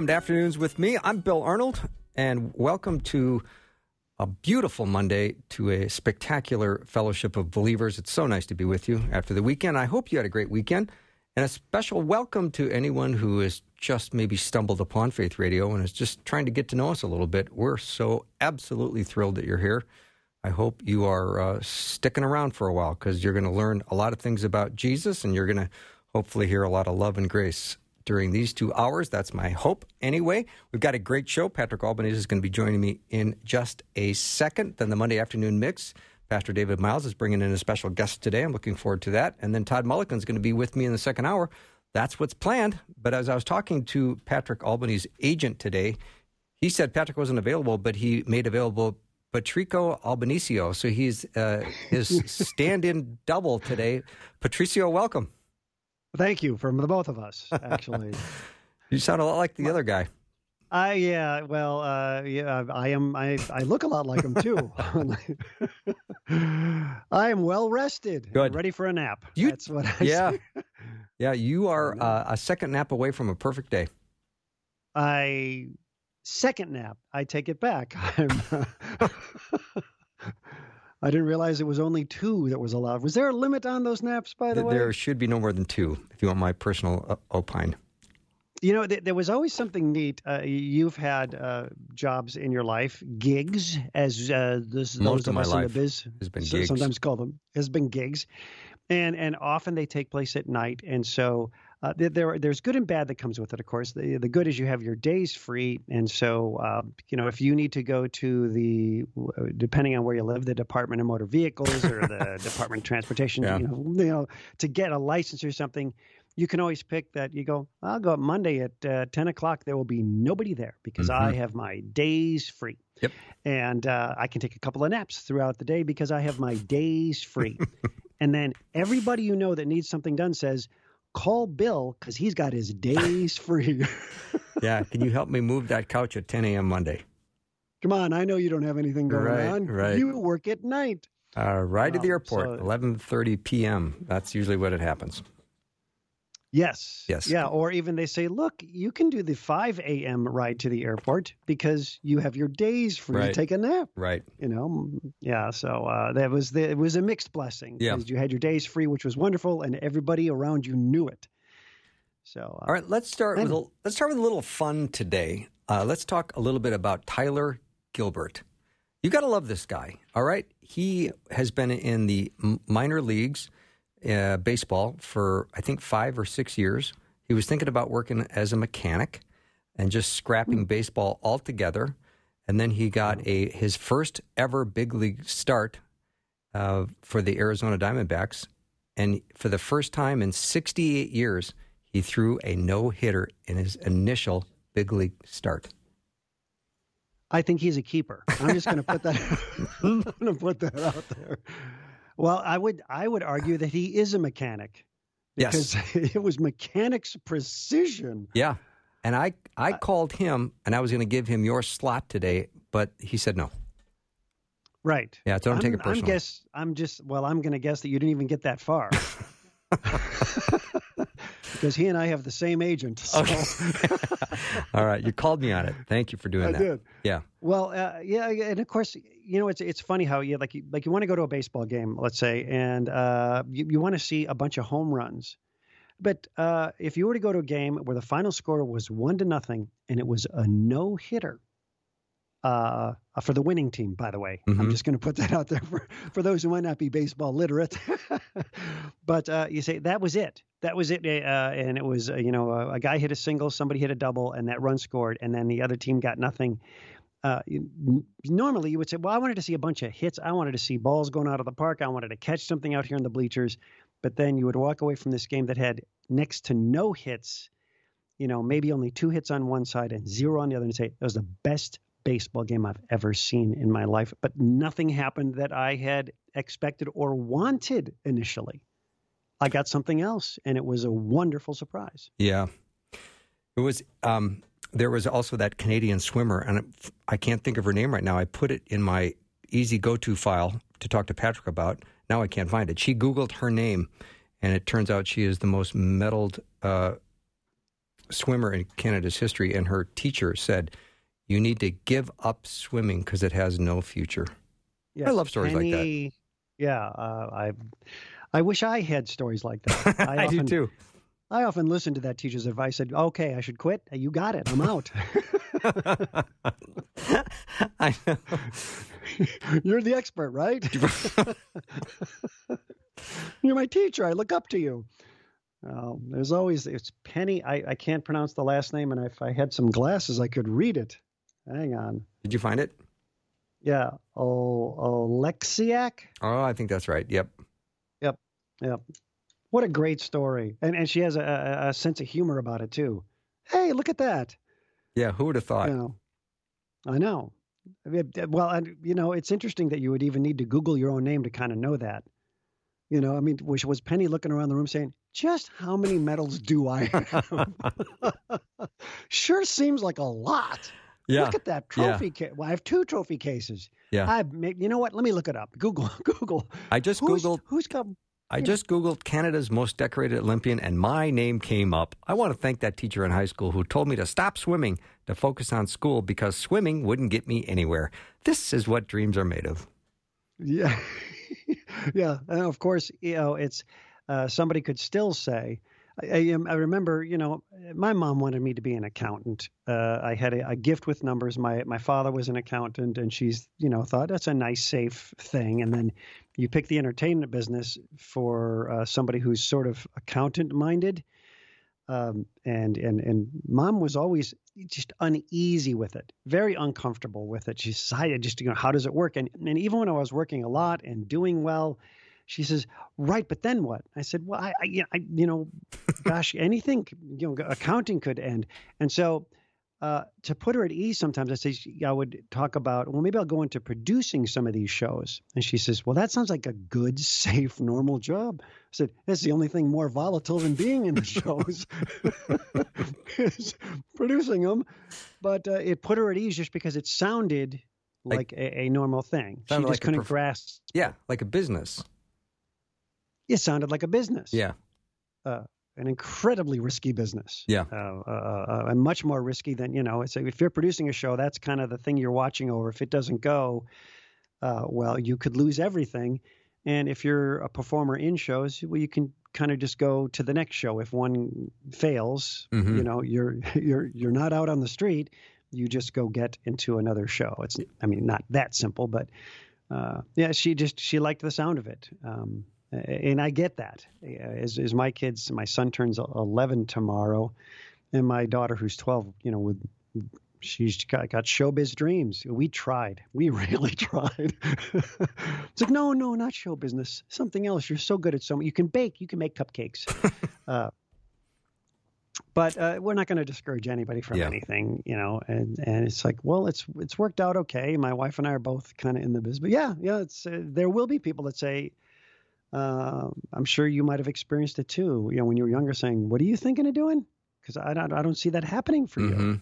Welcome to Afternoons with me. I'm Bill Arnold, and welcome to a beautiful Monday to a spectacular fellowship of believers. It's so nice to be with you after the weekend. I hope you had a great weekend. And a special welcome to anyone who has just maybe stumbled upon Faith Radio and is just trying to get to know us a little bit. We're so absolutely thrilled that you're here. I hope you are uh, sticking around for a while because you're going to learn a lot of things about Jesus and you're going to hopefully hear a lot of love and grace during these two hours. That's my hope. Anyway, we've got a great show. Patrick Albanese is going to be joining me in just a second. Then the Monday afternoon mix. Pastor David Myles is bringing in a special guest today. I'm looking forward to that. And then Todd Mulligan is going to be with me in the second hour. That's what's planned. But as I was talking to Patrick Albanese's agent today, he said Patrick wasn't available, but he made available Patrico Albanesio. So he's uh, his stand-in double today. Patricio, welcome. Thank you from the both of us, actually. you sound a lot like the other guy. I yeah, well, uh, yeah, I am. I I look a lot like him too. I am well rested, Good. ready for a nap. You- That's what I Yeah. say. Yeah, you are uh, a second nap away from a perfect day. I second nap. I take it back. I'm, didn't realize it was only two that was allowed. Was there a limit on those naps, by the Th- way? There should be no more than two, if you want my personal uh, opine. You know, th- there was always something neat. Uh, you've had uh, jobs in your life, gigs, as uh, this, Most those of my us in the biz has been so- gigs. sometimes call them has been gigs, and and often they take place at night. And so uh, there, there there's good and bad that comes with it. Of course, the the good is you have your days free, and so uh, you know if you need to go to the depending on where you live, the Department of Motor Vehicles or the Department of Transportation, Yeah. you know, you know, to get a license or something you can always pick that you go i'll go up monday at uh, 10 o'clock there will be nobody there because i have my days free Yep. and uh, i can take a couple of naps throughout the day because i have my days free and then everybody you know that needs something done says call bill because he's got his days free Yeah, can you help me move that couch at 10 a.m. Monday? come on i know you don't have anything going Right, on right. you work at night Uh, right at the Um, airport, so- 11:30 p.m. That's usually what it happens. Yes. Yes. Yeah. Or even they say, look, you can do the 5 a.m. ride to the airport because you have your days free Right. to take a nap. Right. You know, yeah. So uh, that was the, it was a mixed blessing. Yeah. You had your days free, which was wonderful, and everybody around you knew it. So uh, All right, let's start with a, let's start with a little fun today. Uh, let's talk a little bit about Tyler Gilbert. You got to love this guy. All right, he has been in the minor leagues uh, baseball for I think five or six years. He was thinking about working as a mechanic and just scrapping baseball altogether. And then he got a his first ever big league start uh, for the Arizona Diamondbacks, and for the first time in 68 years, he threw a no hitter in his initial big league start. I think he's a keeper. I'm just going to put that. I'm going to put that out there. Well, I would I would argue that he is a mechanic Yes. because it was mechanics precision. Yeah. And I, I called him and I was going to give him your slot today, but he said no. Right. Yeah, don't I'm, take it I'm guess I'm just well, I'm going to guess that you didn't even get that far. because he and I have the same agent. So. All right. You called me on it. Thank you for doing I that. did. Yeah. Well, uh, yeah, and of course, you know, it's it's funny how you like you, like you want to go to a baseball game, let's say, and uh, you, you want to see a bunch of home runs. But uh, if you were to go to a game where the final score was one to nothing and it was a no hitter, uh, for the winning team, by the way, I'm Mhm. just going to put that out there for, for those who might not be baseball literate. but uh, you say that was it. That was it. Uh, and it was, uh, you know, a, a guy hit a single, somebody hit a double, and that run scored, and then the other team got nothing. Uh, normally, you would say, "Well, I wanted to see a bunch of hits. I wanted to see balls going out of the park. I wanted to catch something out here in the bleachers." but then you would walk away from this game that had next to no hits, you know, maybe only two hits on one side and zero on the other, and say it was the best baseball game I've ever seen in my life. But nothing happened that I had expected or wanted initially. I got something else, and it was a wonderful surprise. Yeah, it was. Um, there was also that Canadian swimmer, and I can't think of her name right now. I put it in my easy go-to file to talk to Patrick about. Now I can't find it. She Googled her name, and it turns out she is the most medaled uh, swimmer in Canada's history. And her teacher said, "You need to give up swimming because it has no future." Yes, I love stories like that. Yeah, uh, I I wish I had stories like that. I, I often, do too. I often listen to that teacher's advice. Said, "Okay, I should quit. You got it. I'm out." I know. You're the expert, right? You're my teacher. I look up to you. Uh, there's always it's Penny. I, I can't pronounce the last name, and if I had some glasses, I could read it. Hang on. Did you find it? Yeah. Oh, Oleksiak. Oh, I think that's right. Yep. Yep. Yep. What a great story, and and she has a, a, sense of humor about it too. Hey, look at that. Yeah, who would have thought? You know, I know. Well, and you know, it's interesting that you would even need to Google your own name to kind of know that. You know, I mean, was, was Penny looking around the room saying, "Just how many medals do I have?" sure seems like a lot. Yeah. Look at that trophy yeah. case. Well, I have two trophy cases. Yeah. I you know what? Let me look it up. Google Google. I just who's, googled who's come I just Googled Canada's most decorated Olympian and my name came up. I want to thank that teacher in high school who told me to stop swimming to focus on school because swimming wouldn't get me anywhere. This is what dreams are made of. Yeah. yeah. And of course, you know, it's uh, somebody could still say, I, I, remember, you know, my mom wanted me to be an accountant. Uh, I had a, a, gift with numbers. My my father was an accountant, and she's, you know, thought that's a nice, safe thing. And then you pick the entertainment business for uh, somebody who's sort of accountant minded. Um, and and and mom was always just uneasy with it, very uncomfortable with it. She decided just you know how does it work? And and even when I was working a lot and doing well, she says, "Right, but then what?" I said, "Well, I, I, I you know, gosh, anything, you know, accounting could end." And so, uh, to put her at ease, sometimes I say I would talk about, well, maybe I'll go into producing some of these shows. And she says, "Well, that sounds like a good, safe, normal job." I said, "That's the only thing more volatile than being in the shows is producing them." But uh, it put her at ease just because it sounded like, like a, a, normal thing. She just like couldn't prof- grasp. Yeah, like a business it sounded like a business. Yeah. Uh, an incredibly risky business. Yeah. Uh, uh, uh, and much more risky than, you know, it's, if you're producing a show, that's kind of the thing you're watching over. If it doesn't go, uh, well, you could lose everything. And if you're a performer in shows, well, you can kind of just go to the next show. If one fails, mm-hmm. you know, you're you're you're not out on the street. You just go get into another show. It's, I mean, not that simple, but uh, yeah, she just she liked the sound of it. Um, and I get that. As, as my kids, my son turns 11 tomorrow, and my daughter, who's 12, you know, with she's got, got showbiz dreams. We tried. We really tried. it's like, no, no, not show business. Something else. You're so good at so You can bake. You can make cupcakes. uh, but uh, we're not going to discourage anybody from yeah. anything, you know. And and it's like, well, it's it's worked out okay. My wife and I are both kind of in the business, but yeah, yeah. It's uh, there will be people that say, uh, I'm sure you might have experienced it too. You know, when you were younger, saying, "What are you thinking of doing?" Because I don't, I don't see that happening for mm-hmm. you.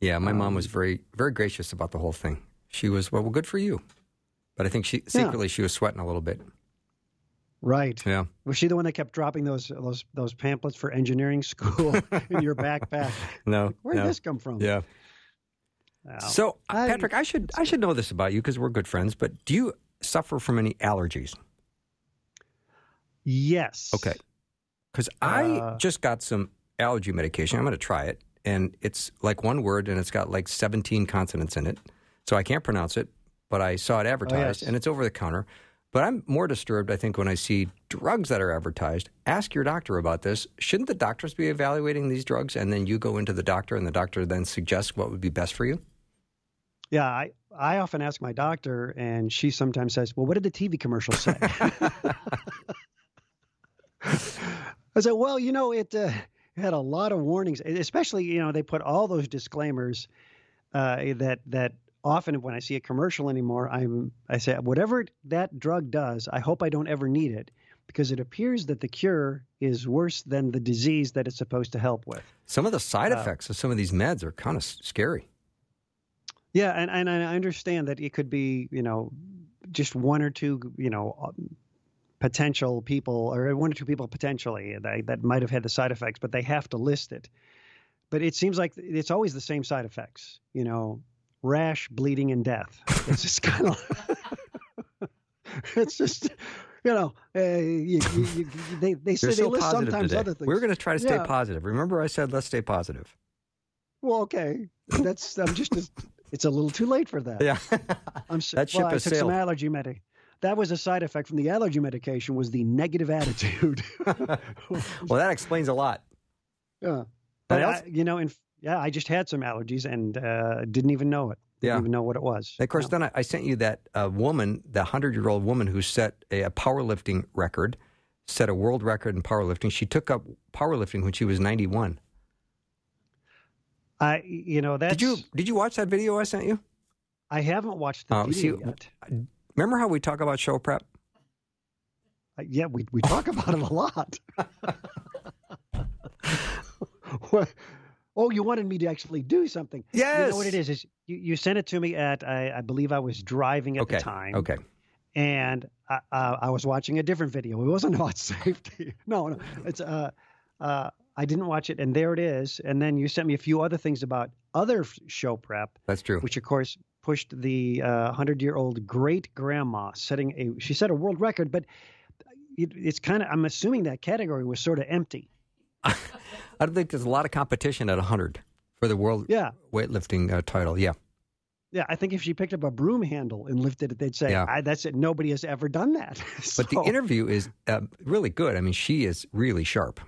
Yeah, my um, mom was um, very, very gracious about the whole thing. She was, well, well good for you. But I think she secretly yeah. she was sweating a little bit. Right. Yeah. Was she the one that kept dropping those those those pamphlets for engineering school in your backpack? No. Where did no. this come from? Yeah. So, I, Patrick, I should I should know this about you because we're good friends. But do you suffer from any allergies? Yes. Okay. Because I Uh, just got some allergy medication. I'm going to try it. And it's like one word and it's got like 17 consonants in it. So I can't pronounce it, but I saw it advertised yes. and it's over the counter. But I'm more disturbed, I think, when I see drugs that are advertised. Ask your doctor about this. Shouldn't the doctors be evaluating these drugs and then you go into the doctor and the doctor then suggests what would be best for you? Yeah, I, I often ask my doctor, and she sometimes says, Well, what did the TV commercial say? I said, well, you know, it uh, had a lot of warnings, especially you know they put all those disclaimers uh, that that often when I see a commercial anymore, I'm I say whatever that drug does, I hope I don't ever need it because it appears that the cure is worse than the disease that it's supposed to help with. Some of the side uh, effects of some of these meds are kind of scary. Yeah, and, and I understand that it could be, you know, just one or two, you know, potential people or one or two people potentially that, that might have had the side effects, but they have to list it. But it seems like it's always the same side effects, you know, rash, bleeding, and death. It's just kind of, it's just, you know, uh, you, you, you, they they say so they list sometimes today. other things. We're going to try to stay yeah. positive. Remember, I said let's stay positive. Well, okay, that's I'm just. it's a little too late for that. Yeah, I'm. That ship well, I took sailed. some allergy medic. That was a side effect from the allergy medication. Was the negative attitude. well, that explains a lot. Yeah, but I, you know, in yeah, I just had some allergies and uh, didn't even know it. Didn't yeah. even know what it was. of course, then I, I, sent you that uh, woman, the hundred-year-old woman who set a, a, powerlifting record, set a world record in powerlifting. She took up powerlifting when she was ninety-one. I, you know, that did you did you watch that video I sent you? I haven't watched the uh, video see, yet. Remember how we talk about show prep? Uh, yeah, we we talk about it a lot. what, oh, you wanted me to actually do something. Yes. You know what it is? Is you, you sent it to me at I, I believe I was driving at okay. the time. Okay. And I, uh, I was watching a different video. It wasn't about safety. No, no. It's uh, uh, I didn't watch it, and there it is. And then you sent me a few other things about other show prep. That's true. Which of course pushed the uh, hundred-year-old great grandma setting a. She set a world record, but it, it's kind of. I'm assuming that category was sort of empty. I don't think there's a lot of competition at 100 for the world yeah. weightlifting uh, title. Yeah. Yeah, I think if she picked up a broom handle and lifted it, they'd say, yeah. "That's it. Nobody has ever done that." so, but the interview is uh, really good. I mean, she is really sharp.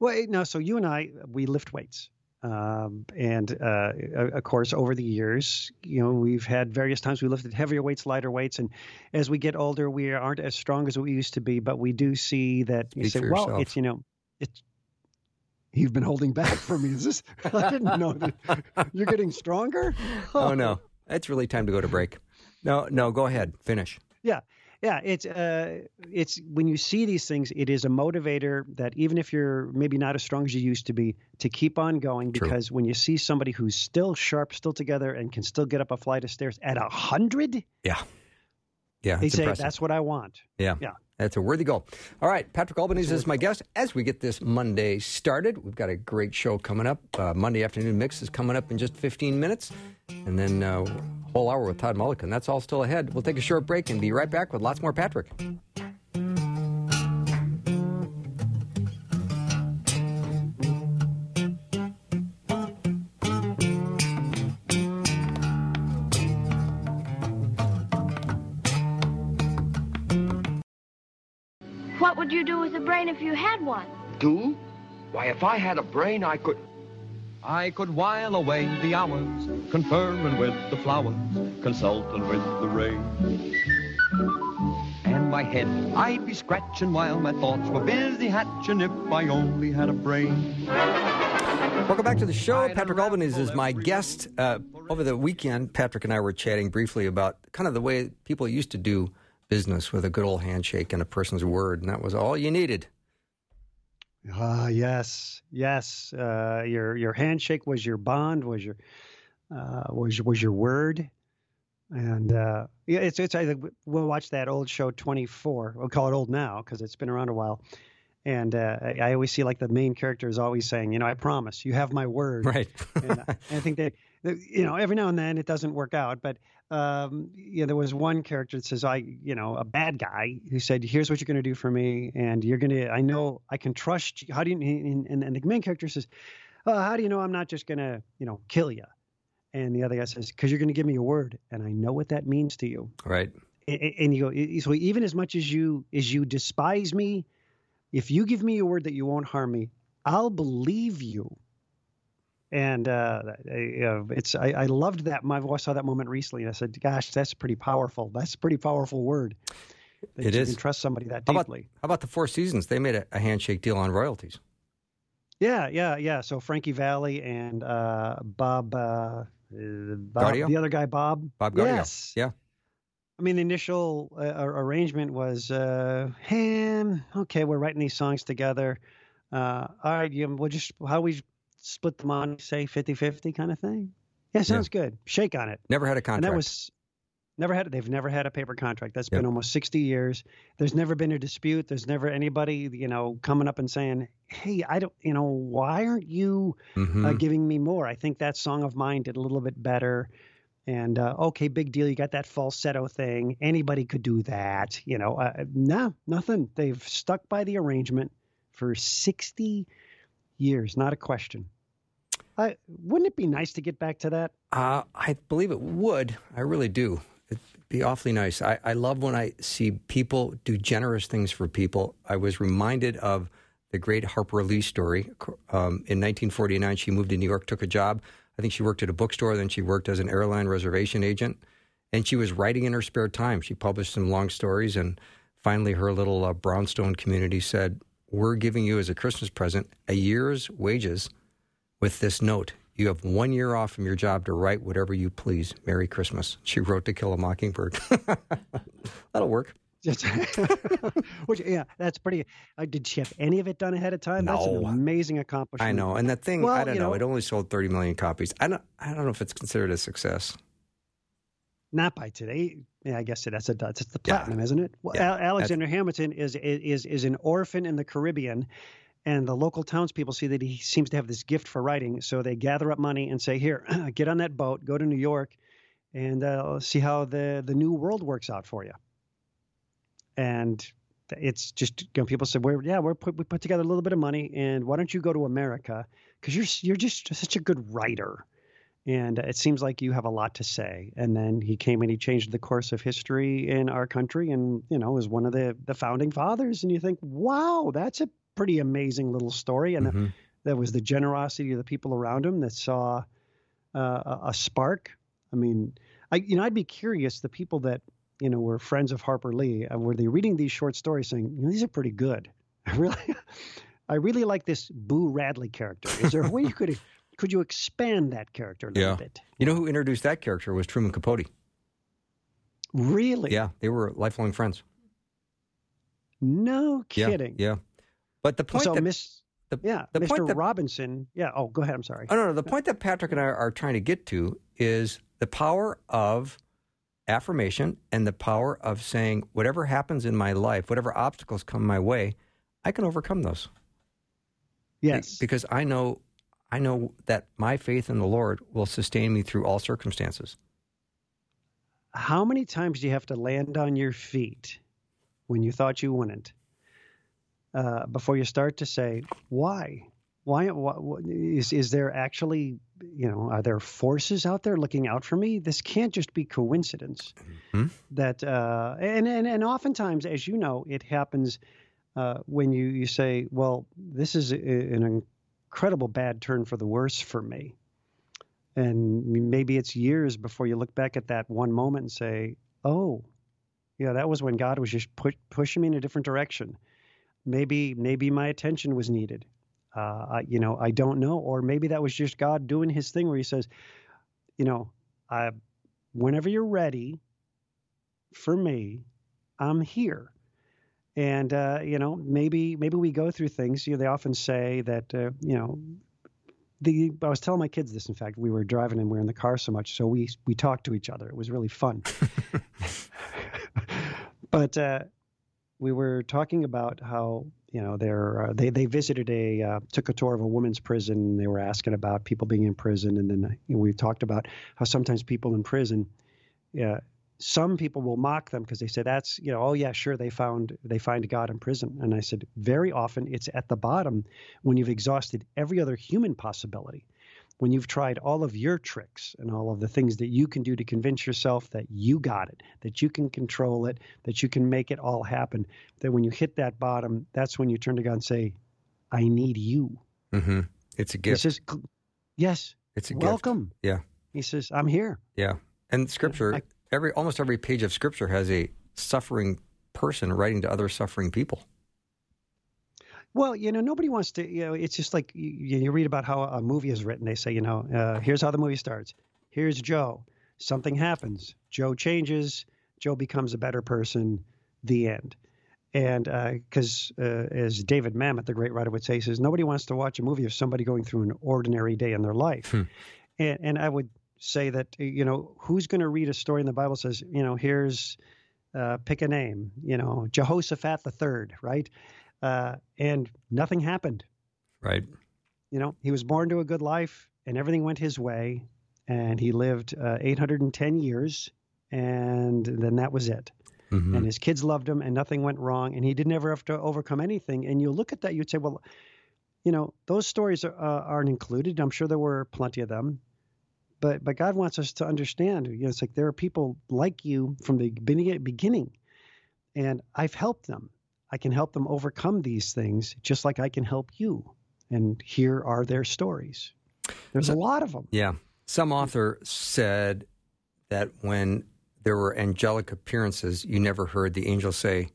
Well, no. So you and I, we lift weights, um, and uh, of course, over the years, you know, we've had various times we lifted heavier weights, lighter weights, and as we get older, we aren't as strong as we used to be. But we do see that you say, "Well, yourself. it's you know, it's you've been holding back for me. Is this? I didn't know that you're getting stronger. Oh no, it's really time to go to break. No, no, go ahead, finish. Yeah, yeah. It's uh, it's when you see these things, it is a motivator that even if you're maybe not as strong as you used to be, to keep on going. Because True. when you see somebody who's still sharp, still together, and can still get up a flight of stairs at a hundred, yeah, yeah, they say impressive. that's what I want. Yeah, yeah. That's a worthy goal. All right, Patrick Albanese is my guest as we get this Monday started. We've got a great show coming up. Uh, Monday afternoon mix is coming up in just 15 minutes, and then uh, whole hour with Todd Mulliken. That's all still ahead. We'll take a short break and be right back with lots more Patrick. Brain if you had one? Do? Why, if I had a brain, I could... I could while away the hours, conferring with the flowers, consulting with the rain. And my head I'd be scratching while my thoughts were busy hatching if I only had a brain. Welcome back to the show. Patrick Albanese is my guest. Uh, over the weekend, Patrick and I were chatting briefly about kind of the way people used to do business with a good old handshake and a person's word, and that was all you needed. Ah, uh, yes, yes. Uh, your your handshake was your bond, was your uh, was was your word, and uh, yeah, it's it's. I think we'll watch that old show Twenty Four. We'll call it old now because it's been around a while. And uh, I, I always see like the main character is always saying, you know, I promise, you have my word. Right. and, I think that you know every now and then it doesn't work out, but um, you know, there was one character that says, I, you know, a bad guy who said, here's what you're going to do for me. And you're going to, I know I can trust you. How do you, and, and, and the main character says, oh, how do you know I'm not just going to, you know, kill you? And the other guy says, because you're going to give me a word. And I know what that means to you. Right. And, and you go, so even as much as you, as you despise me, if you give me a word that you won't harm me, I'll believe you and uh, it's I, I, loved that. My voice saw that moment recently, and I said, "Gosh, that's pretty powerful. That's a pretty powerful word." that It you is. can trust somebody that How about, deeply. how about the Four Seasons? They made a, a handshake deal on royalties. Yeah, yeah, yeah. So Frankie Valli and uh, Bob, uh, Bob the other guy, Bob. Bob Gaudio. Yes. Yeah. I mean, the initial uh, arrangement was, uh, hey, okay, we're writing these songs together. Uh, all right, you, we'll just, how we split the money, say 50 50 kind of thing? Yeah, sounds good. Shake on it. Never had a contract. And that was never had, they've never had a paper contract. That's Yep. been almost 60 years. There's never been a dispute. There's never anybody, you know, coming up and saying, hey, I don't, you know, why aren't you Mhm. uh, giving me more. I think that song of mine did a little bit better. And uh, okay, big deal. You got that falsetto thing. Anybody could do that. You know, uh, no, nothing. They've stuck by the arrangement for 60 years. Not a question. Wouldn't it be nice to get back to that? Uh, I believe it would. I really do. It'd be awfully nice. I, I love when I see people do generous things for people. I was reminded of the great Harper Lee story. Um, in 1949, she moved to New York, took a job. I think she worked at a bookstore, then she worked as an airline reservation agent. And she was writing in her spare time. She published some long stories. And finally, her little uh, brownstone community said, We're giving you as a Christmas present a year's wages with this note. You have one year off from your job to write whatever you please. Merry Christmas. She wrote To Kill a Mockingbird. That'll work. Which, yeah, that's pretty. Uh, did she have any of it done ahead of time? That's an No. amazing accomplishment. I know. And that thing, I don't you know, know- it only sold 30 million copies. I don't, I don't know if it's considered a success. Not by today. Yeah, I guess it, that's a that's the Yeah. platinum, isn't it? Well, Yeah, Al- Alexander Hamilton is is is an orphan in the Caribbean, and the local townspeople see that he seems to have this gift for writing, so they gather up money and say, "Here, get on that boat, go to New York, and uh, see how the the new world works out for you." And it's just you know, people said, "We're yeah, we're put, we put together a little bit of money, and why don't you go to America? Because you're you're just such a good writer." and it seems like you have a lot to say. And then he came and he changed the course of history in our country, and you know was one of the the founding fathers. And you think, wow, that's a pretty amazing little story. And Mhm. that was the generosity of the people around him that saw uh, a, a spark. I mean, I you know I'd be curious the people that you know were friends of Harper Lee uh, were they reading these short stories saying you know, these are pretty good. I really, I really like this Boo Radley character. Is there a way you could could you expand that character a little Yeah. bit? You know who introduced that character was Truman Capote. Really? Yeah, they were lifelong friends. No Yeah, kidding. Yeah. But the point so that Miss the- yeah, the Mr. that- Robinson. Yeah. Oh, go ahead. I'm sorry. Oh no, no. The point that Patrick and I are trying to get to is the power of affirmation and the power of saying whatever happens in my life, whatever obstacles come my way, I can overcome those. Yes. because I know, I know that my faith in the Lord will sustain me through all circumstances. How many times do you have to land on your feet when you thought you wouldn't uh, before you start to say, why? Why, why, is, is there actually, you know, are there forces out there looking out for me? This can't just be coincidence. Mhm. That, uh, and, and, and oftentimes, as you know, it happens uh, when you, you say, well, this is a, an incredible bad turn for the worse for me. And maybe it's years before you look back at that one moment and say, oh, yeah, that was when God was just pu- pushing me in a different direction. Maybe, maybe my attention was needed. Uh, I, you know, I don't know. Or maybe that was just God doing his thing where he says, you know, I, whenever you're ready for me, I'm here. And uh, you know, maybe maybe we go through things. You know, they often say that uh, you know, the I was telling my kids this. In fact, we were driving and we were in the car so much, so we we talked to each other. It was really fun. but uh, we were talking about how you know they're uh, they they visited a uh, took a tour of a women's prison. And they were asking about people being in prison, and then you know, we talked about how sometimes people in prison. Uh, some people will mock them because they say that's you know oh yeah sure they found they find God in prison and I said very often it's at the bottom when you've exhausted every other human possibility when you've tried all of your tricks and all of the things that you can do to convince yourself that you got it that you can control it that you can make it all happen that when you hit that bottom that's when you turn to God and say I need you hmm It's a gift. he gift. says yes It's a gift. welcome Yeah. he says I'm here Yeah. And scripture, I- every almost every page of scripture has a suffering person writing to other suffering people. Well, you know, nobody wants to. You know, it's just like you, you read about how a movie is written. They say, you know, uh, here's how the movie starts. Here's Joe. Something happens. Joe changes. Joe becomes a better person. The end. And because, uh, uh, as David Mamet, the great writer, would say, says nobody wants to watch a movie of somebody going through an ordinary day in their life. Hmm. And, and I would say that you know who's going to read a story in the Bible says you know here's uh, pick a name you know Jehoshaphat the third right uh, and nothing happened. Right. you know he was born to a good life and everything went his way and he lived uh, 810 years and then that was it. Mhm. and his kids loved him and nothing went wrong and he didn't ever have to overcome anything. And you look at that you'd say well you know those stories are, uh, aren't included. I'm sure there were plenty of them. But but god wants us to understand you know it's like there are people like you from the beginning beginning and i've helped them i can help them overcome these things just like i can help you and here are their stories there's a lot of them Yeah. Some author said that when there were angelic appearances, you never heard the angel say,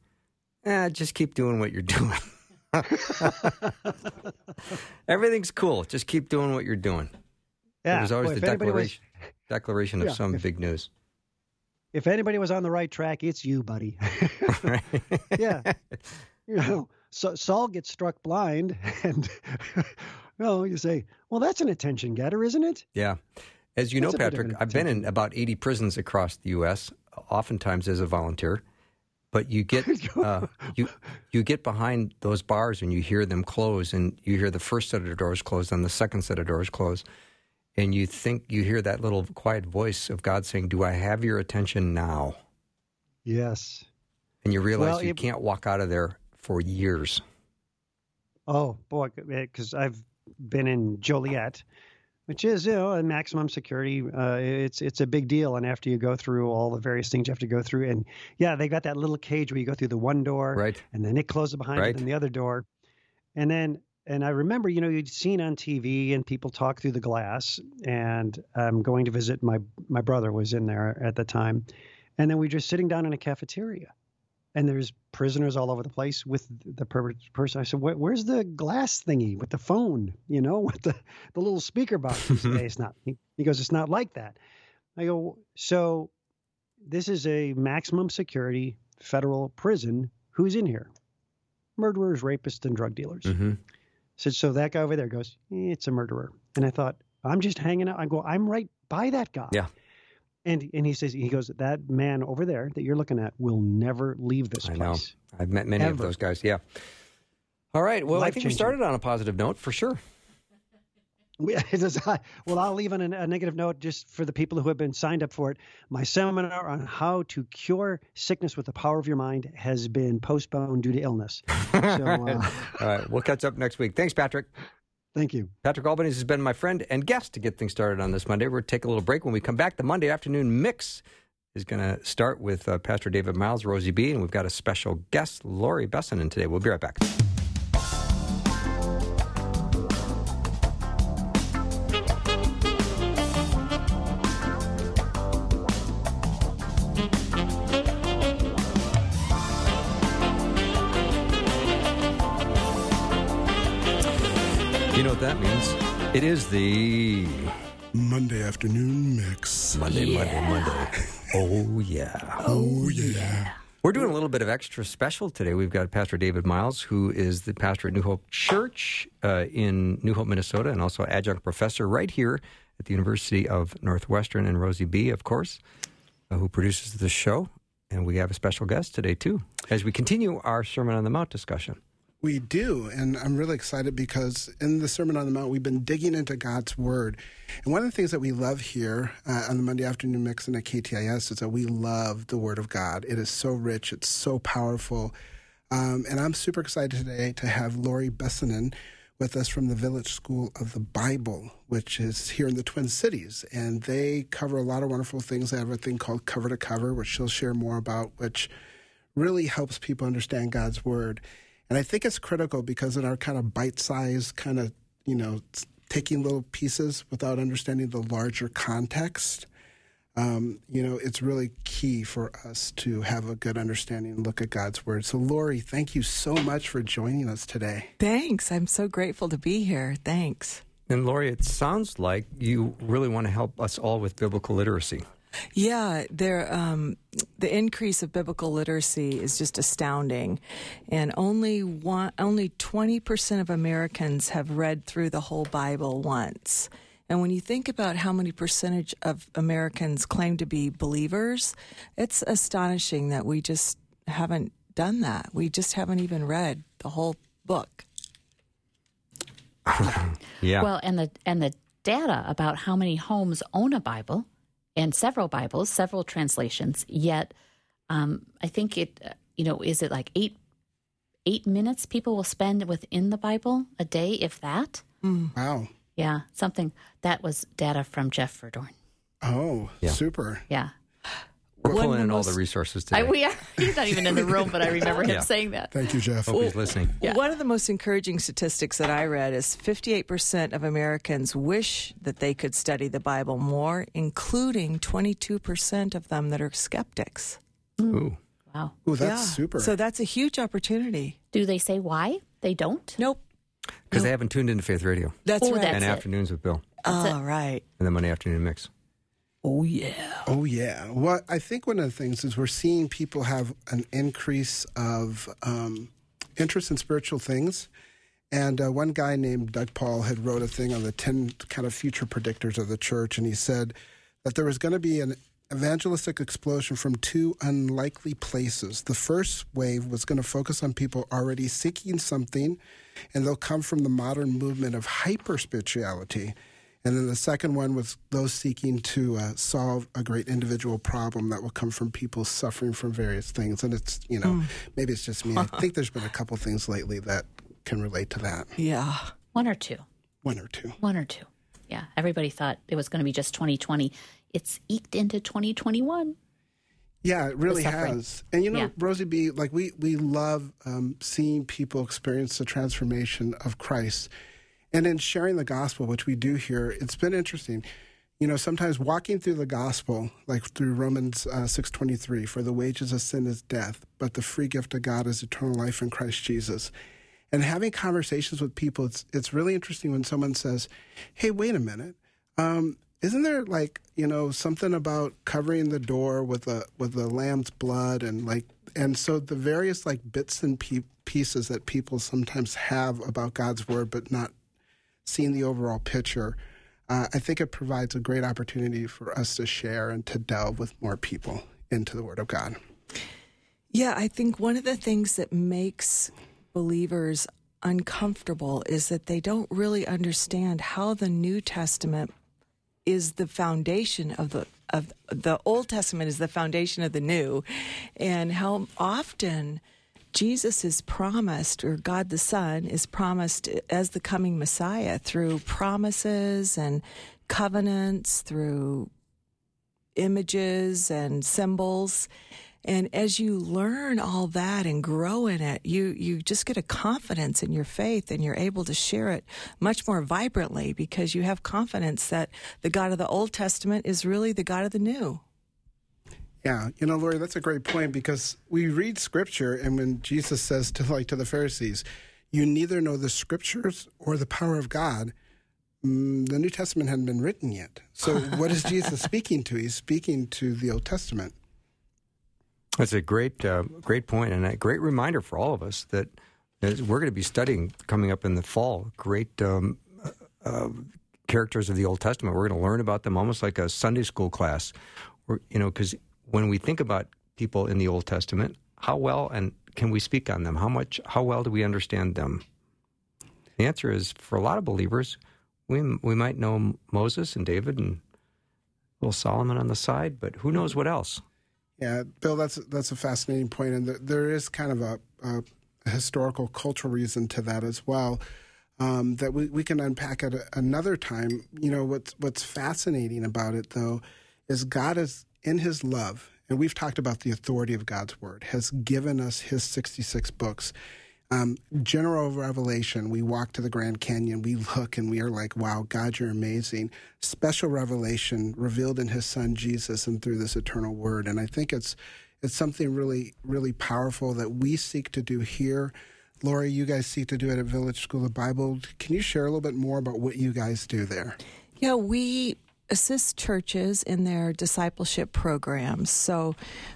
eh, just keep doing what you're doing. Everything's cool. Just keep doing what you're doing. yeah There's always the declaration, declaration of Yeah, some if- big news. If anybody was on the right track it's you buddy yeah. You know, so Saul gets struck blind, and you know, you say, "Well, that's an attention getter, isn't it?" Yeah. As you know, That's of Patrick, I've been in about 80 prisons across the U.S., oftentimes as a volunteer. But you get uh, you you get behind those bars and you hear them close, and you hear the first set of doors close, and the second set of doors close, and you think you hear that little quiet voice of God saying, "Do I have your attention now?" Yes. And you realize Well, you it- can't walk out of there for years. Oh boy, because I've been in Joliet, which is you know a maximum security. Uh, it's it's a big deal, and after you go through all the various things you have to go through, and yeah, they got that little cage where you go through the one door, Right. and then it closes behind Right. it, and the other door, and then and I remember, you know, you'd seen on TV and people talk through the glass, and I'm going to visit my my brother was in there at the time, and then we were just sitting down in a cafeteria, and there's prisoners all over the place with the per- person. I said, "Where's the glass thingy with the phone? You know, with the the little speaker box?" He said, "Hey, it's not." He, he goes, "It's not like that." I go, "So this is a maximum security federal prison. Who's in here? Murderers, rapists, and drug dealers." hmm said, so that guy over there goes, "Eh, it's a murderer. And I thought, I'm just hanging out. I go, I'm right by that guy. Yeah. And and he says, he goes, that man over there that you're looking at will never leave this I know. place. I've met many of those guys. Yeah. All right. Well, I think we started on a positive note for sure. We- well, I'll leave on a, a negative note just for the people who have been signed up for it. My seminar on how to cure sickness with the power of your mind has been postponed due to illness. So, uh, All right. We'll catch up next week. Thanks, Patrick. thank you. Patrick Albanese has been my friend and guest to get things started on this Monday. We're take a little break. When we come back, the Monday afternoon mix is going to start with uh, Pastor David Myles, Rosie B., and we've got a special guest, Laurie Besonen, today. We'll be right back. It is the Monday afternoon mix. Monday, Monday, Monday. Oh, yeah. Oh, yeah. We're doing a little bit of extra special today. We've got Pastor David Myles, who is the pastor at New Hope Church uh, in New Hope, Minnesota, and also adjunct professor right here at the University of Northwestern, and Rosie B., of course, uh, who produces the show. And we have a special guest today, too, as we continue our Sermon on the Mount discussion. We do, and I'm really excited because in the Sermon on the Mount, we've been digging into God's Word. And one of the things that we love here uh, on the Monday afternoon mix and at KTIS is that we love the Word of God. It is so rich, it's so powerful. Um, and I'm super excited today to have Laurie Besonen with us from the Village School of the Bible, which is here in the Twin Cities. And they cover a lot of wonderful things. They have a thing called Cover to Cover, which she'll share more about, which really helps people understand God's Word. And I think it's critical because in our kind of bite sized, kind of, you know, taking little pieces without understanding the larger context, um, you know, it's really key for us to have a good understanding and look at God's Word. So, Laurie, thank you so much for joining us today. Thanks. I'm so grateful to be here. Thanks. And Laurie, it sounds like you really want to help us all with biblical literacy. Yeah, there. Um, the increase of biblical literacy is just astounding, and only one, only twenty percent of Americans have read through the whole Bible once. And when you think about how many percentage of Americans claim to be believers, it's astonishing that we just haven't done that. We just haven't even read the whole book. Yeah. Well, and the and the data about how many homes own a Bible and several Bibles, several translations. Yet, um, I think it. uh, You know, is it like eight eight minutes people will spend within the Bible a day, if that? Wow. Yeah, something that was data from Jeff Verdorn. Oh, Yeah. super. Yeah, We're one pulling of the in all the resources today. I, we he's not even in the room, but I remember him Yeah. saying that. Thank you, Jeff. Hope he's listening. One of the most encouraging statistics that I read is 58% of Americans wish that they could study the Bible more, including 22% of them that are skeptics. Ooh. Wow. Ooh, that's Yeah. super. So that's a huge opportunity. Do they say why they don't? Nope. Because they haven't tuned into Faith Radio That's Oh, right. that's and it. Afternoons with Bill All right. and the Monday Afternoon Mix. Oh, yeah. Oh yeah. Well, I think one of the things is we're seeing people have an increase of um, interest in spiritual things. And uh, one guy named Doug Paul had wrote a thing on the ten kind of future predictors of the church, and he said that there was going to be an evangelistic explosion from two unlikely places. The first wave was going to focus on people already seeking something, and they'll come from the modern movement of hyper spirituality. And then the second one was those seeking to uh, solve a great individual problem that will come from people suffering from various things. And it's, you know, maybe it's just me. I think there's been a couple things lately that can relate to that. Yeah. One or two. One or two. One or two. Yeah. Everybody thought it was going to be just 2020. It's eked into 2021. Yeah, it really has. And you know, Yeah. Rosie B, like we we love um, seeing people experience the transformation of Christ, and in sharing the gospel, which we do here, it's been interesting. You know, sometimes walking through the gospel, like through Romans uh, six twenty three, for the wages of sin is death, but the free gift of God is eternal life in Christ Jesus. And having conversations with people, it's it's really interesting when someone says, "Hey, wait a minute." Um, isn't there like you know something about covering the door with a with the lamb's blood and like and so the various like bits and pieces that people sometimes have about God's word but not seeing the overall picture uh, I think it provides a great opportunity for us to share and to delve with more people into the word of God. Yeah, I think one of the things that makes believers uncomfortable is that they don't really understand how the New Testament is the foundation of the of the Old Testament is the foundation of the New, and how often Jesus is promised, or God the Son is promised as the coming Messiah through promises and covenants, through images and symbols. And as you learn all that and grow in it, you, you just get a confidence in your faith and you're able to share it much more vibrantly because you have confidence that the God of the Old Testament is really the God of the New. Yeah, you know, Laurie, that's a great point because we read scripture, and when Jesus says to like to the Pharisees, "You neither know the scriptures or the power of God," mm, the New Testament hadn't been written yet. So, what is Jesus speaking to? He's speaking to the Old Testament. That's a great, uh, great point, and a great reminder for all of us that as we're going to be studying coming up in the fall. Great um, uh, characters of the Old Testament. We're going to learn about them almost like a Sunday school class. We're, you know, because when we think about people in the Old Testament, how well and can we speak on them? How much? How well do we understand them? The answer is for a lot of believers, we we might know Moses and David and little Solomon on the side, but who knows what else? Yeah, Bill, that's that's a fascinating point, and there is kind of a, a historical, cultural reason to that as well. Um, that we, we can unpack at another time. You know what's what's fascinating about it though is God is in His love, and we've talked about the authority of God's word has given us His sixty six books. Um, general revelation, we walk to the Grand Canyon, we look and we are like, wow, God, you're amazing. Special revelation revealed in his son Jesus and through this eternal word. And I think it's it's something really, really powerful that we seek to do here. Laurie, you guys seek to do it at Village School of Bible. Can you share a little bit more about what you guys do there? Yeah, we assist churches in their discipleship programs. So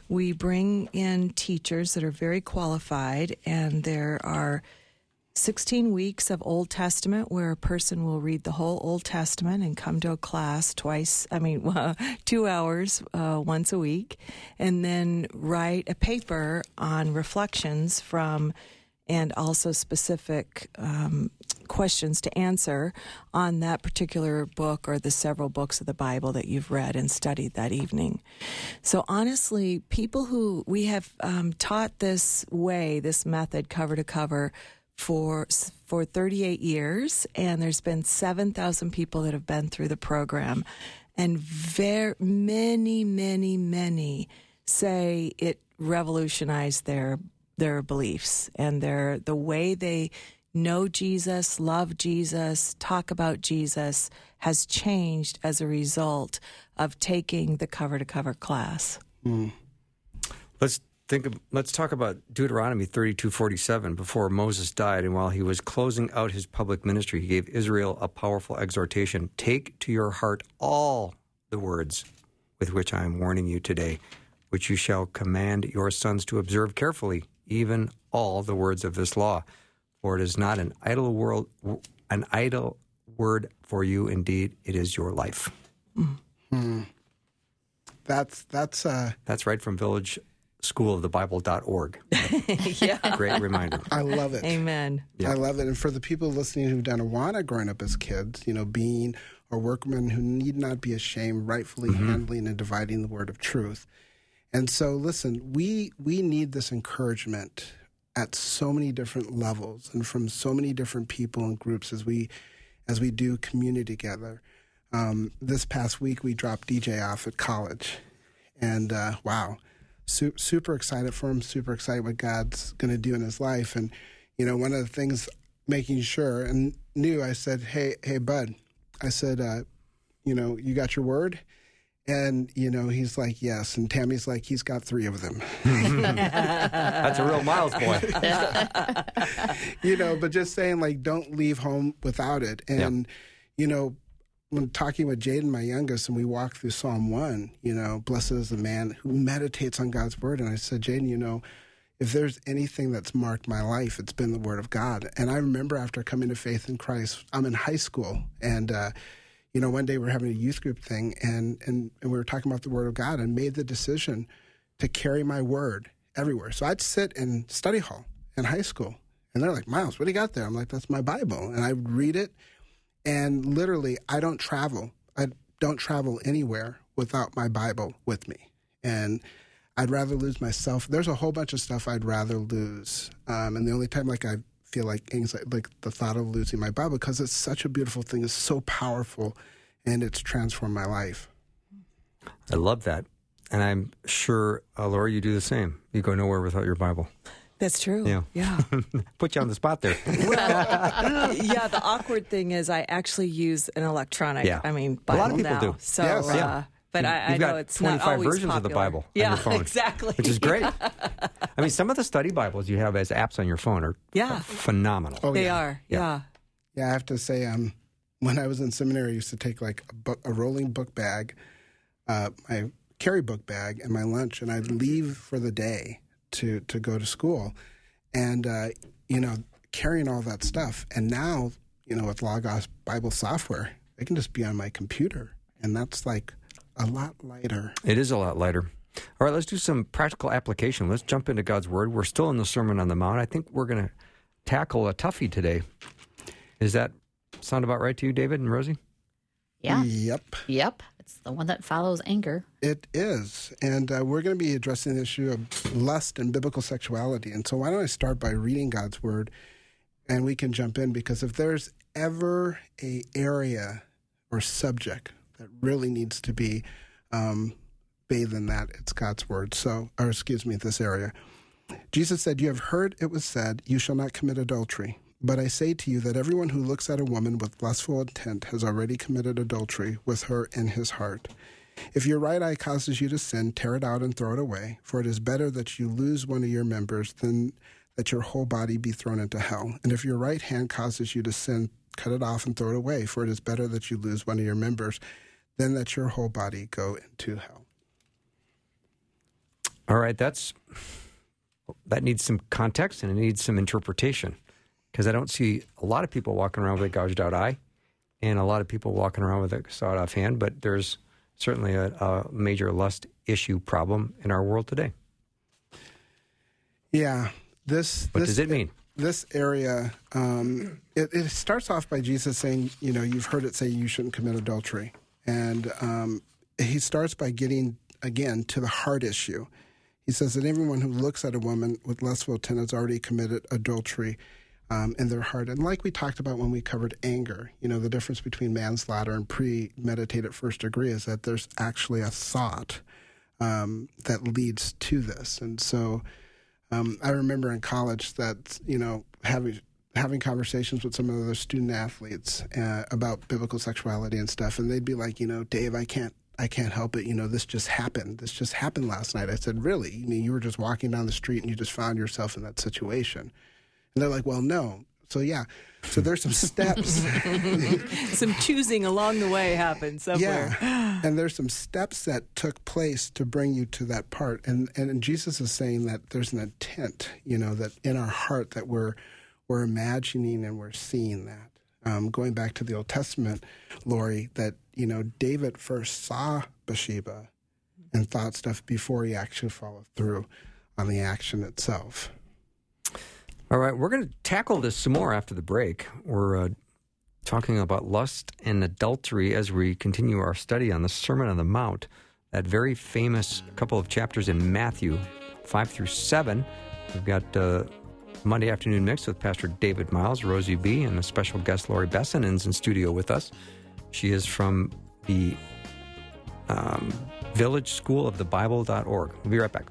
we bring in teachers that are very qualified, and there are 16 weeks of Old Testament where a person will read the whole Old Testament and come to a class twice, I mean, two hours uh, once a week, and then write a paper on reflections from and also specific um, questions to answer on that particular book or the several books of the Bible that you've read and studied that evening. So, honestly, people who we have um, taught this way, this method, cover to cover, for for 38 years, and there's been 7,000 people that have been through the program, and very many, many, many say it revolutionized their their beliefs and their the way they know Jesus, love Jesus, talk about Jesus has changed as a result of taking the cover to cover class. Mm. Let's think of, let's talk about Deuteronomy 32:47 before Moses died and while he was closing out his public ministry he gave Israel a powerful exhortation take to your heart all the words with which I am warning you today which you shall command your sons to observe carefully even all the words of this law for it is not an idle world, an idle word for you. Indeed, it is your life. Mm-hmm. That's that's uh, that's right from Village School of the Bible.org. yeah. Great reminder. I love it. Amen. Yeah. I love it. And for the people listening who don't want to growing up as kids, you know, being a workman who need not be ashamed, rightfully mm-hmm. handling and dividing the word of truth. And so, listen, we we need this encouragement at so many different levels and from so many different people and groups as we as we do community together. Um, this past week, we dropped DJ off at college, and uh, wow, su- super excited for him. Super excited what God's going to do in his life. And you know, one of the things making sure and knew, I said, "Hey, hey, bud," I said, uh, "You know, you got your word." And, you know, he's like, yes. And Tammy's like, he's got three of them. That's a real Myles boy. you know, but just saying, like, don't leave home without it. And, you know, when talking with Jaden, my youngest, and we walked through Psalm 1, you know, blessed is the man who meditates on God's word. And I said, Jaden, you know, if there's anything that's marked my life, it's been the word of God. And I remember after coming to faith in Christ, I'm in high school and, uh, you know, one day we are having a youth group thing and, and, and we were talking about the Word of God and made the decision to carry my word everywhere. So I'd sit in study hall in high school and they're like, Myles, what do you got there? I'm like, that's my Bible. And I read it. And literally, I don't travel. I don't travel anywhere without my Bible with me. And I'd rather lose myself. There's a whole bunch of stuff I'd rather lose. Um, and the only time like I feel like anxiety, like the thought of losing my Bible because it's such a beautiful thing. It's so powerful, and it's transformed my life. I love that, and I'm sure, uh, Laurie, you do the same. You go nowhere without your Bible. That's true. Yeah. Yeah. Put you on the spot there. well, yeah, the awkward thing is I actually use an electronic, yeah. I mean, Bible A lot of people now. do. So, yes. uh, yeah. But you, I, I know it's 25 not always versions popular. of the Bible yeah, on your phone. exactly. Which is great. I mean, some of the study Bibles you have as apps on your phone are yeah. phenomenal. Oh, they yeah. are. Yeah. yeah. yeah. I have to say, um, when I was in seminary, I used to take like a, book, a rolling book bag, uh, my carry book bag, and my lunch, and I'd leave for the day to to go to school, and uh, you know, carrying all that stuff. And now, you know, with Logos Bible software, it can just be on my computer, and that's like a lot lighter. It is a lot lighter. All right, let's do some practical application. Let's jump into God's Word. We're still in the Sermon on the Mount. I think we're going to tackle a toughie today. Is that sound about right to you, David and Rosie? Yeah. Yep. Yep. It's the one that follows anger. It is. And uh, we're going to be addressing the issue of lust and biblical sexuality. And so, why don't I start by reading God's Word and we can jump in? Because if there's ever a area or subject that really needs to be um, bathed in that. It's God's word. So, or excuse me, this area. Jesus said, You have heard it was said, You shall not commit adultery. But I say to you that everyone who looks at a woman with lustful intent has already committed adultery with her in his heart. If your right eye causes you to sin, tear it out and throw it away, for it is better that you lose one of your members than that your whole body be thrown into hell. And if your right hand causes you to sin, cut it off and throw it away, for it is better that you lose one of your members than that your whole body go into hell. All right, that's that needs some context and it needs some interpretation because I don't see a lot of people walking around with a gouged out eye and a lot of people walking around with a sawed off hand, but there's certainly a, a major lust issue problem in our world today. Yeah, this. What this, does it mean? This area, um, it, it, starts off by Jesus saying, you know, you've heard it say you shouldn't commit adultery, and um, he starts by getting again to the heart issue. He says that everyone who looks at a woman with lustful intent has already committed adultery um, in their heart. And like we talked about when we covered anger, you know, the difference between manslaughter and premeditated first degree is that there's actually a thought um, that leads to this. And so um, I remember in college that, you know, having having conversations with some of the student athletes uh, about biblical sexuality and stuff, and they'd be like, you know, Dave, I can't I can't help it. You know, this just happened. This just happened last night. I said, really? You mean you were just walking down the street and you just found yourself in that situation? And they're like, well, no. So yeah, so there's some steps. some choosing along the way happened somewhere. Yeah, and there's some steps that took place to bring you to that part. And and Jesus is saying that there's an intent, you know, that in our heart that we're we're imagining and we're seeing that. Um, going back to the Old Testament, Laurie, that you know David first saw Bathsheba and thought stuff before he actually followed through on the action itself. All right, we're going to tackle this some more after the break. We're uh, talking about lust and adultery as we continue our study on the Sermon on the Mount, that very famous couple of chapters in Matthew 5 through 7. We've got uh, Monday afternoon mix with Pastor David Myles, Rosie B., and a special guest, Laurie Besonen's in studio with us. She is from the um, Village School of the Bible.org. We'll be right back.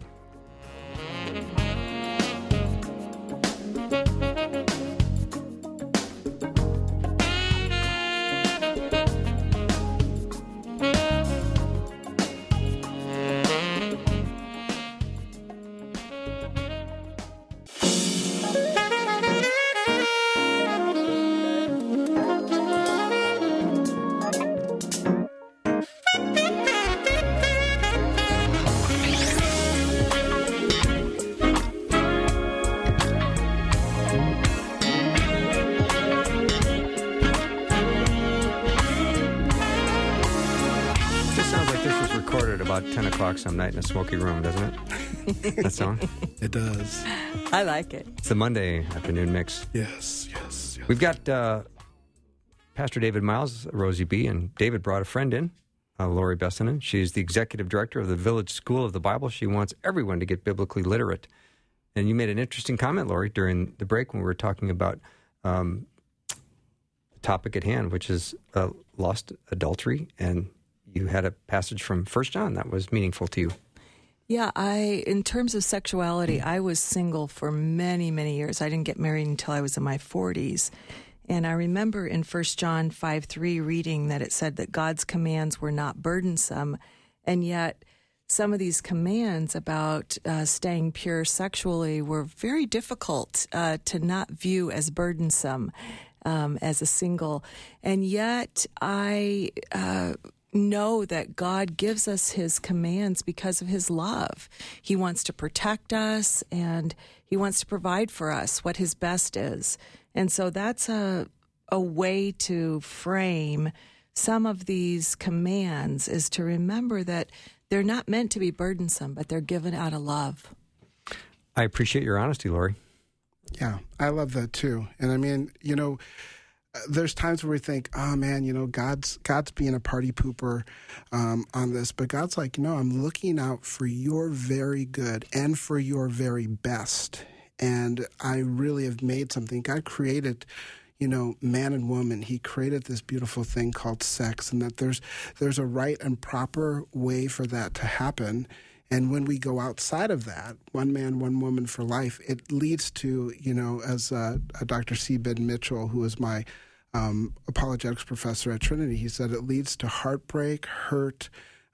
Some night in a smoky room, doesn't it? that song? It does. I like it. It's the Monday afternoon mix. Yes, yes. yes. We've got uh, Pastor David Myles, Rosie B., and David brought a friend in, uh, Laurie Besonen. She's the executive director of the Village School of the Bible. She wants everyone to get biblically literate. And you made an interesting comment, Laurie, during the break when we were talking about um, the topic at hand, which is uh, lost adultery and you had a passage from First John that was meaningful to you. Yeah, I in terms of sexuality, I was single for many, many years. I didn't get married until I was in my 40s. And I remember in First John 5 3 reading that it said that God's commands were not burdensome. And yet, some of these commands about uh, staying pure sexually were very difficult uh, to not view as burdensome um, as a single. And yet, I. Uh, know that God gives us his commands because of his love. He wants to protect us and he wants to provide for us what his best is. And so that's a a way to frame some of these commands is to remember that they're not meant to be burdensome, but they're given out of love. I appreciate your honesty, Laurie. Yeah, I love that too. And I mean, you know, there's times where we think, oh man, you know, God's God's being a party pooper um, on this, but God's like, no, I'm looking out for your very good and for your very best, and I really have made something. God created you know, man and woman. He created this beautiful thing called sex, and that there's there's a right and proper way for that to happen. And when we go outside of that, one man, one woman for life, it leads to, you know, as uh, Dr. C. Ben Mitchell, who is my um, apologetics professor at Trinity, he said it leads to heartbreak, hurt,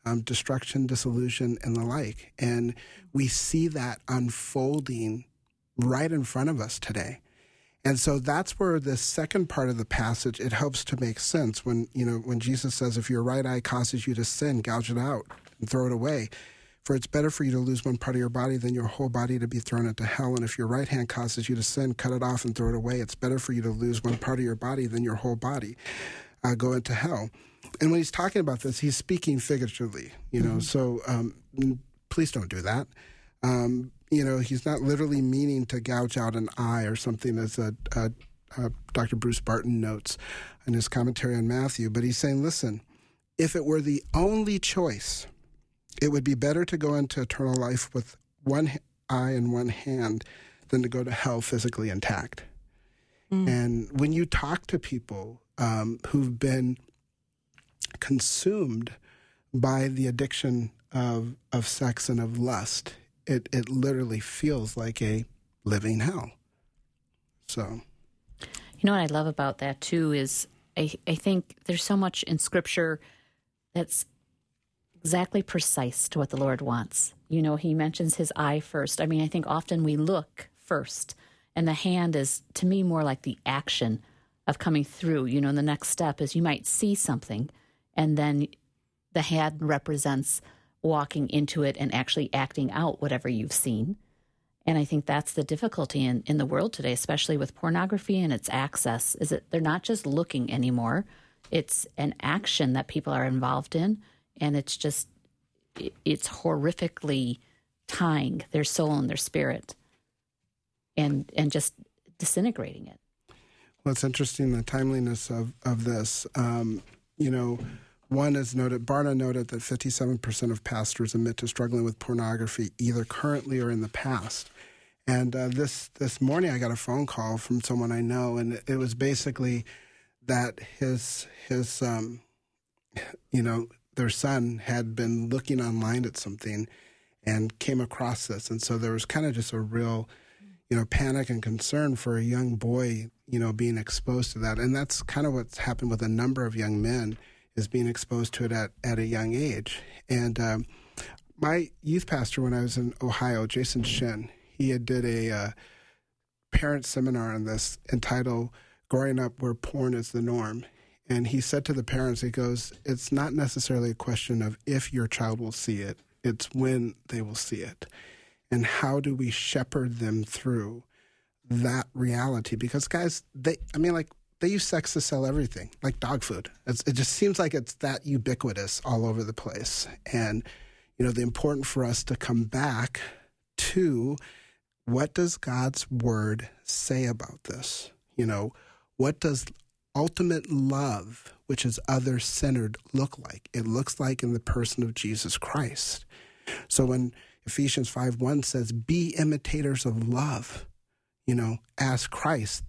um, destruction, disillusion, and the like. And we see that unfolding right in front of us today. And so that's where the second part of the passage it helps to make sense when you know when Jesus says if your right eye causes you to sin gouge it out and throw it away for it's better for you to lose one part of your body than your whole body to be thrown into hell and if your right hand causes you to sin cut it off and throw it away it's better for you to lose one part of your body than your whole body uh, go into hell and when he's talking about this he's speaking figuratively you know mm-hmm. so um, please don't do that um, you know, he's not literally meaning to gouge out an eye or something, as a, a, a Dr. Bruce Barton notes in his commentary on Matthew. But he's saying, listen, if it were the only choice, it would be better to go into eternal life with one eye and one hand than to go to hell physically intact. Mm. And when you talk to people um, who've been consumed by the addiction of of sex and of lust, it it literally feels like a living hell. So, you know what I love about that too is I I think there's so much in Scripture that's exactly precise to what the Lord wants. You know, He mentions His eye first. I mean, I think often we look first, and the hand is to me more like the action of coming through. You know, the next step is you might see something, and then the hand represents walking into it and actually acting out whatever you've seen. And I think that's the difficulty in, in the world today, especially with pornography and its access, is that they're not just looking anymore. It's an action that people are involved in. And it's just, it's horrifically tying their soul and their spirit and, and just disintegrating it. Well, it's interesting the timeliness of, of this. Um, you know, one is noted, Barna noted that 57% of pastors admit to struggling with pornography either currently or in the past. And uh, this this morning, I got a phone call from someone I know, and it was basically that his his um, you know their son had been looking online at something and came across this, and so there was kind of just a real you know panic and concern for a young boy you know being exposed to that, and that's kind of what's happened with a number of young men is being exposed to it at, at a young age. And um, my youth pastor when I was in Ohio, Jason Shin, he had did a uh, parent seminar on this entitled "Growing Up Where Porn Is the Norm." And he said to the parents, he goes, "It's not necessarily a question of if your child will see it; it's when they will see it, and how do we shepherd them through." that reality because guys they i mean like they use sex to sell everything, like dog food. It's, it just seems like it's that ubiquitous all over the place. And, you know, the important for us to come back to what does God's word say about this? You know, what does ultimate love, which is other centered, look like? It looks like in the person of Jesus Christ. So when Ephesians 5 1 says, be imitators of love, you know, as Christ,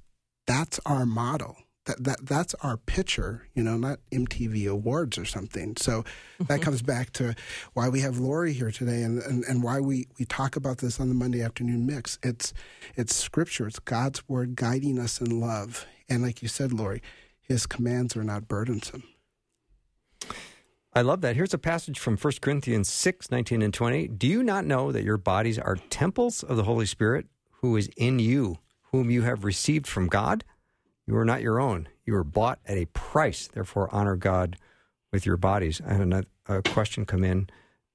that's our model. That, that that's our picture, you know, not MTV Awards or something. So that mm-hmm. comes back to why we have Laurie here today, and, and, and why we, we talk about this on the Monday afternoon mix. It's it's Scripture, it's God's word guiding us in love, and like you said, Laurie, His commands are not burdensome. I love that. Here's a passage from 1 Corinthians 6, 19 and 20. Do you not know that your bodies are temples of the Holy Spirit who is in you, whom you have received from God? You are not your own. You were bought at a price. Therefore, honor God with your bodies. I had another, a question come in,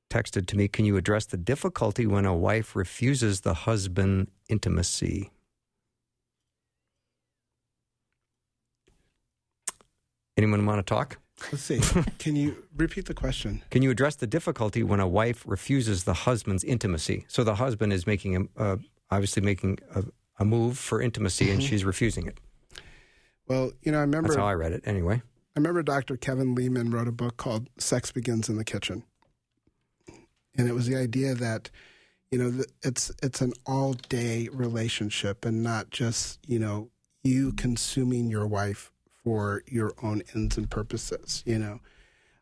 texted to me. Can you address the difficulty when a wife refuses the husband intimacy? Anyone want to talk? Let's see. Can you repeat the question? Can you address the difficulty when a wife refuses the husband's intimacy? So the husband is making a, uh, obviously making a, a, move for intimacy, and mm-hmm. she's refusing it. Well, you know, I remember. That's how I read it anyway. I remember Dr. Kevin Leman wrote a book called Sex Begins in the Kitchen. And it was the idea that, you know, it's it's an all day relationship and not just, you know, you consuming your wife for your own ends and purposes, you know.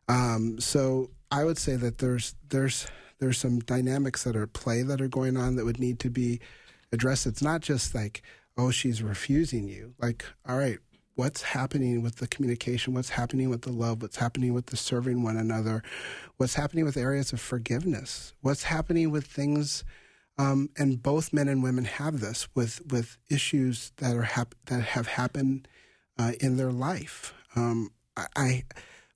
Um, so I would say that there's there's there's some dynamics that are at play that are going on that would need to be addressed. It's not just like, oh, she's refusing you. Like, all right, what's happening with the communication? What's happening with the love? What's happening with the serving one another? What's happening with areas of forgiveness? What's happening with things? Um, and both men and women have this with with issues that are hap- that have happened uh, in their life. Um, I, I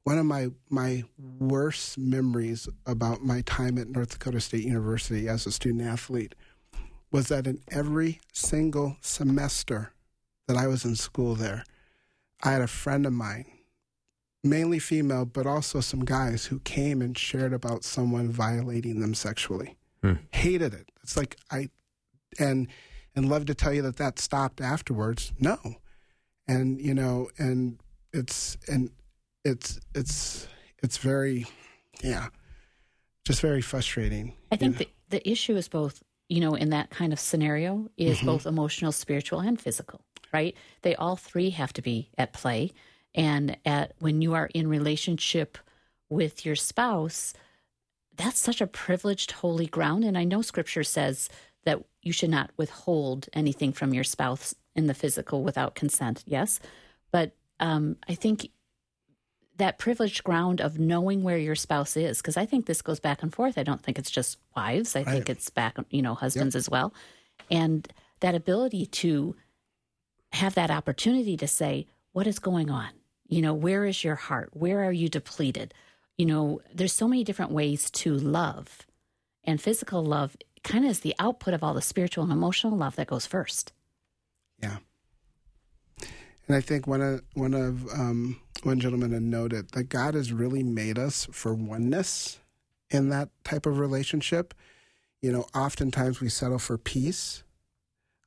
one of my my worst memories about my time at North Dakota State University as a student athlete was that in every single semester that I was in school there, I had a friend of mine, mainly female, but also some guys who came and shared about someone violating them sexually. Hmm. Hated it. It's like I and and love to tell you that that stopped afterwards. No, and you know, and it's and it's it's it's very yeah, just very frustrating. I think know? the, the issue is both, you know, in that kind of scenario is Mm-hmm. both emotional, spiritual, and physical, right? They all three have to be at play. And at when you are in relationship with your spouse, that's such a privileged holy ground. And I know scripture says that you should not withhold anything from your spouse in the physical without consent, yes. But um, I think that privileged ground of knowing where your spouse is because i think this goes back and forth. I don't think it's just wives. I think it's back you know husbands as well. And that ability to have that opportunity to say what is going on? You know where is your heart? Where are you depleted? You know there's so many different ways to love. And physical love kind of is the output of all the spiritual and emotional love that goes first Yeah. And I think one of one of um, one gentleman had noted that God has really made us for oneness in that type of relationship. You know, oftentimes we settle for peace.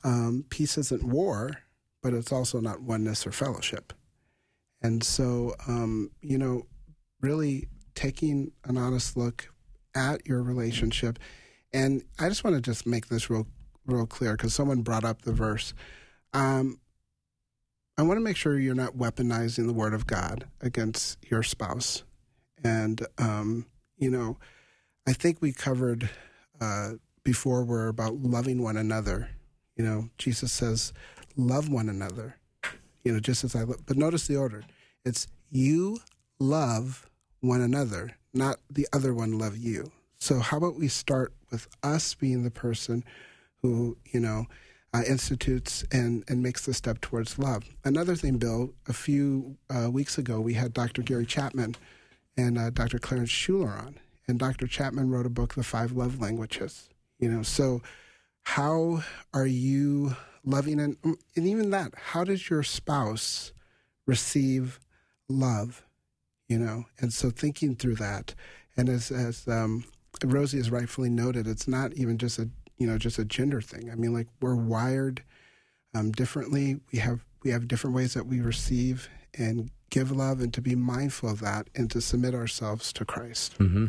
Um, peace isn't war, but it's also not oneness or fellowship. And so, um, you know, really taking an honest look at your relationship. And I just want to just make this real, real clear because someone brought up the verse. Um, I want to make sure you're not weaponizing the word of God against your spouse. And, um, you know, I think we covered uh, before we're about loving one another. You know, Jesus says, love one another, you know, just as I love. But notice the order it's you love one another, not the other one love you. So, how about we start with us being the person who, you know, uh, institutes and, and makes the step towards love. Another thing, Bill, a few uh, weeks ago, we had Dr. Gary Chapman and uh, Dr. Clarence Shuler on. And Dr. Chapman wrote a book, The Five Love Languages. You know, so how are you loving and, and even that, how does your spouse receive love? You know, and so thinking through that, and as as um, Rosie has rightfully noted, it's not even just a you know just a gender thing. I mean, like we're wired um, differently. We have we have different ways that we receive and give love, and to be mindful of that, and to submit ourselves to Christ. Mm-hmm.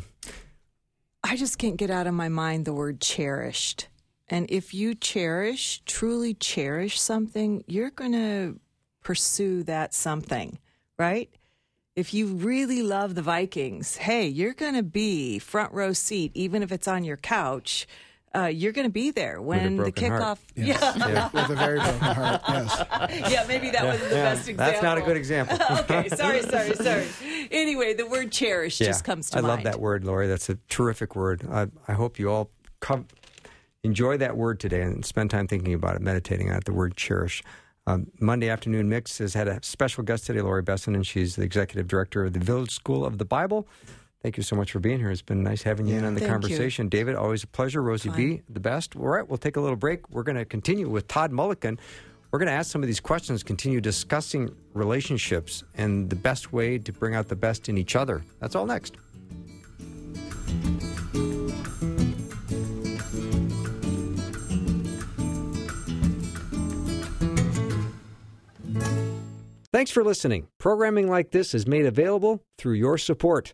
I just can't get out of my mind the word cherished. And if you cherish, truly cherish something, you're going to pursue that something, right? If you really love the Vikings, hey, you're going to be front row seat, even if it's on your couch. Uh, you're going to be there when the broken heart. kickoff. Yes. Yeah, With a very broken heart, yes. yeah, maybe that wasn't the best example. That's not a good example. okay, sorry, sorry, sorry. Anyway, the word cherish just comes to I mind. I love that word, Laurie. That's a terrific word. I, I hope you all come, enjoy that word today and spend time thinking about it, meditating on it, the word cherish. Um, Monday Afternoon Mix has had a special guest today, Laurie Besonen, and she's the executive director of the Village School of the Bible. Thank you so much for being here. It's been nice having you in on the Thank you. conversation. David, always a pleasure. Rosie B, the best. All right, we'll take a little break. We're going to continue with Todd Mulliken. We're going to ask some of these questions, continue discussing relationships and the best way to bring out the best in each other. That's all next. Thanks for listening. Programming like this is made available through your support.